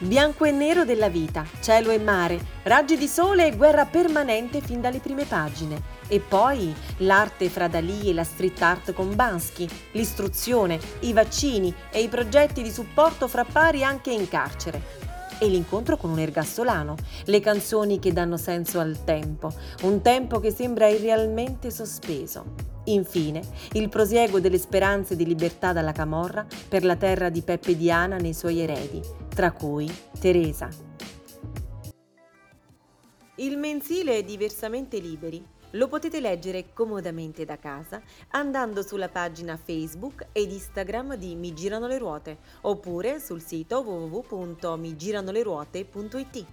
Bianco e nero della vita, cielo e mare, raggi di sole e guerra permanente fin dalle prime pagine. E poi l'arte fra Dalì e la street art con Bansky, l'istruzione, i vaccini e i progetti di supporto fra pari anche in carcere. E l'incontro con un ergassolano, le canzoni che danno senso al tempo, un tempo che sembra irrealmente sospeso. Infine, il prosieguo delle speranze di libertà dalla camorra per la terra di Peppe Diana nei suoi eredi, tra cui Teresa. Il mensile è diversamente liberi. Lo potete leggere comodamente da casa andando sulla pagina Facebook ed Instagram di Mi Girano le Ruote oppure sul sito www.migiranoleruote.it.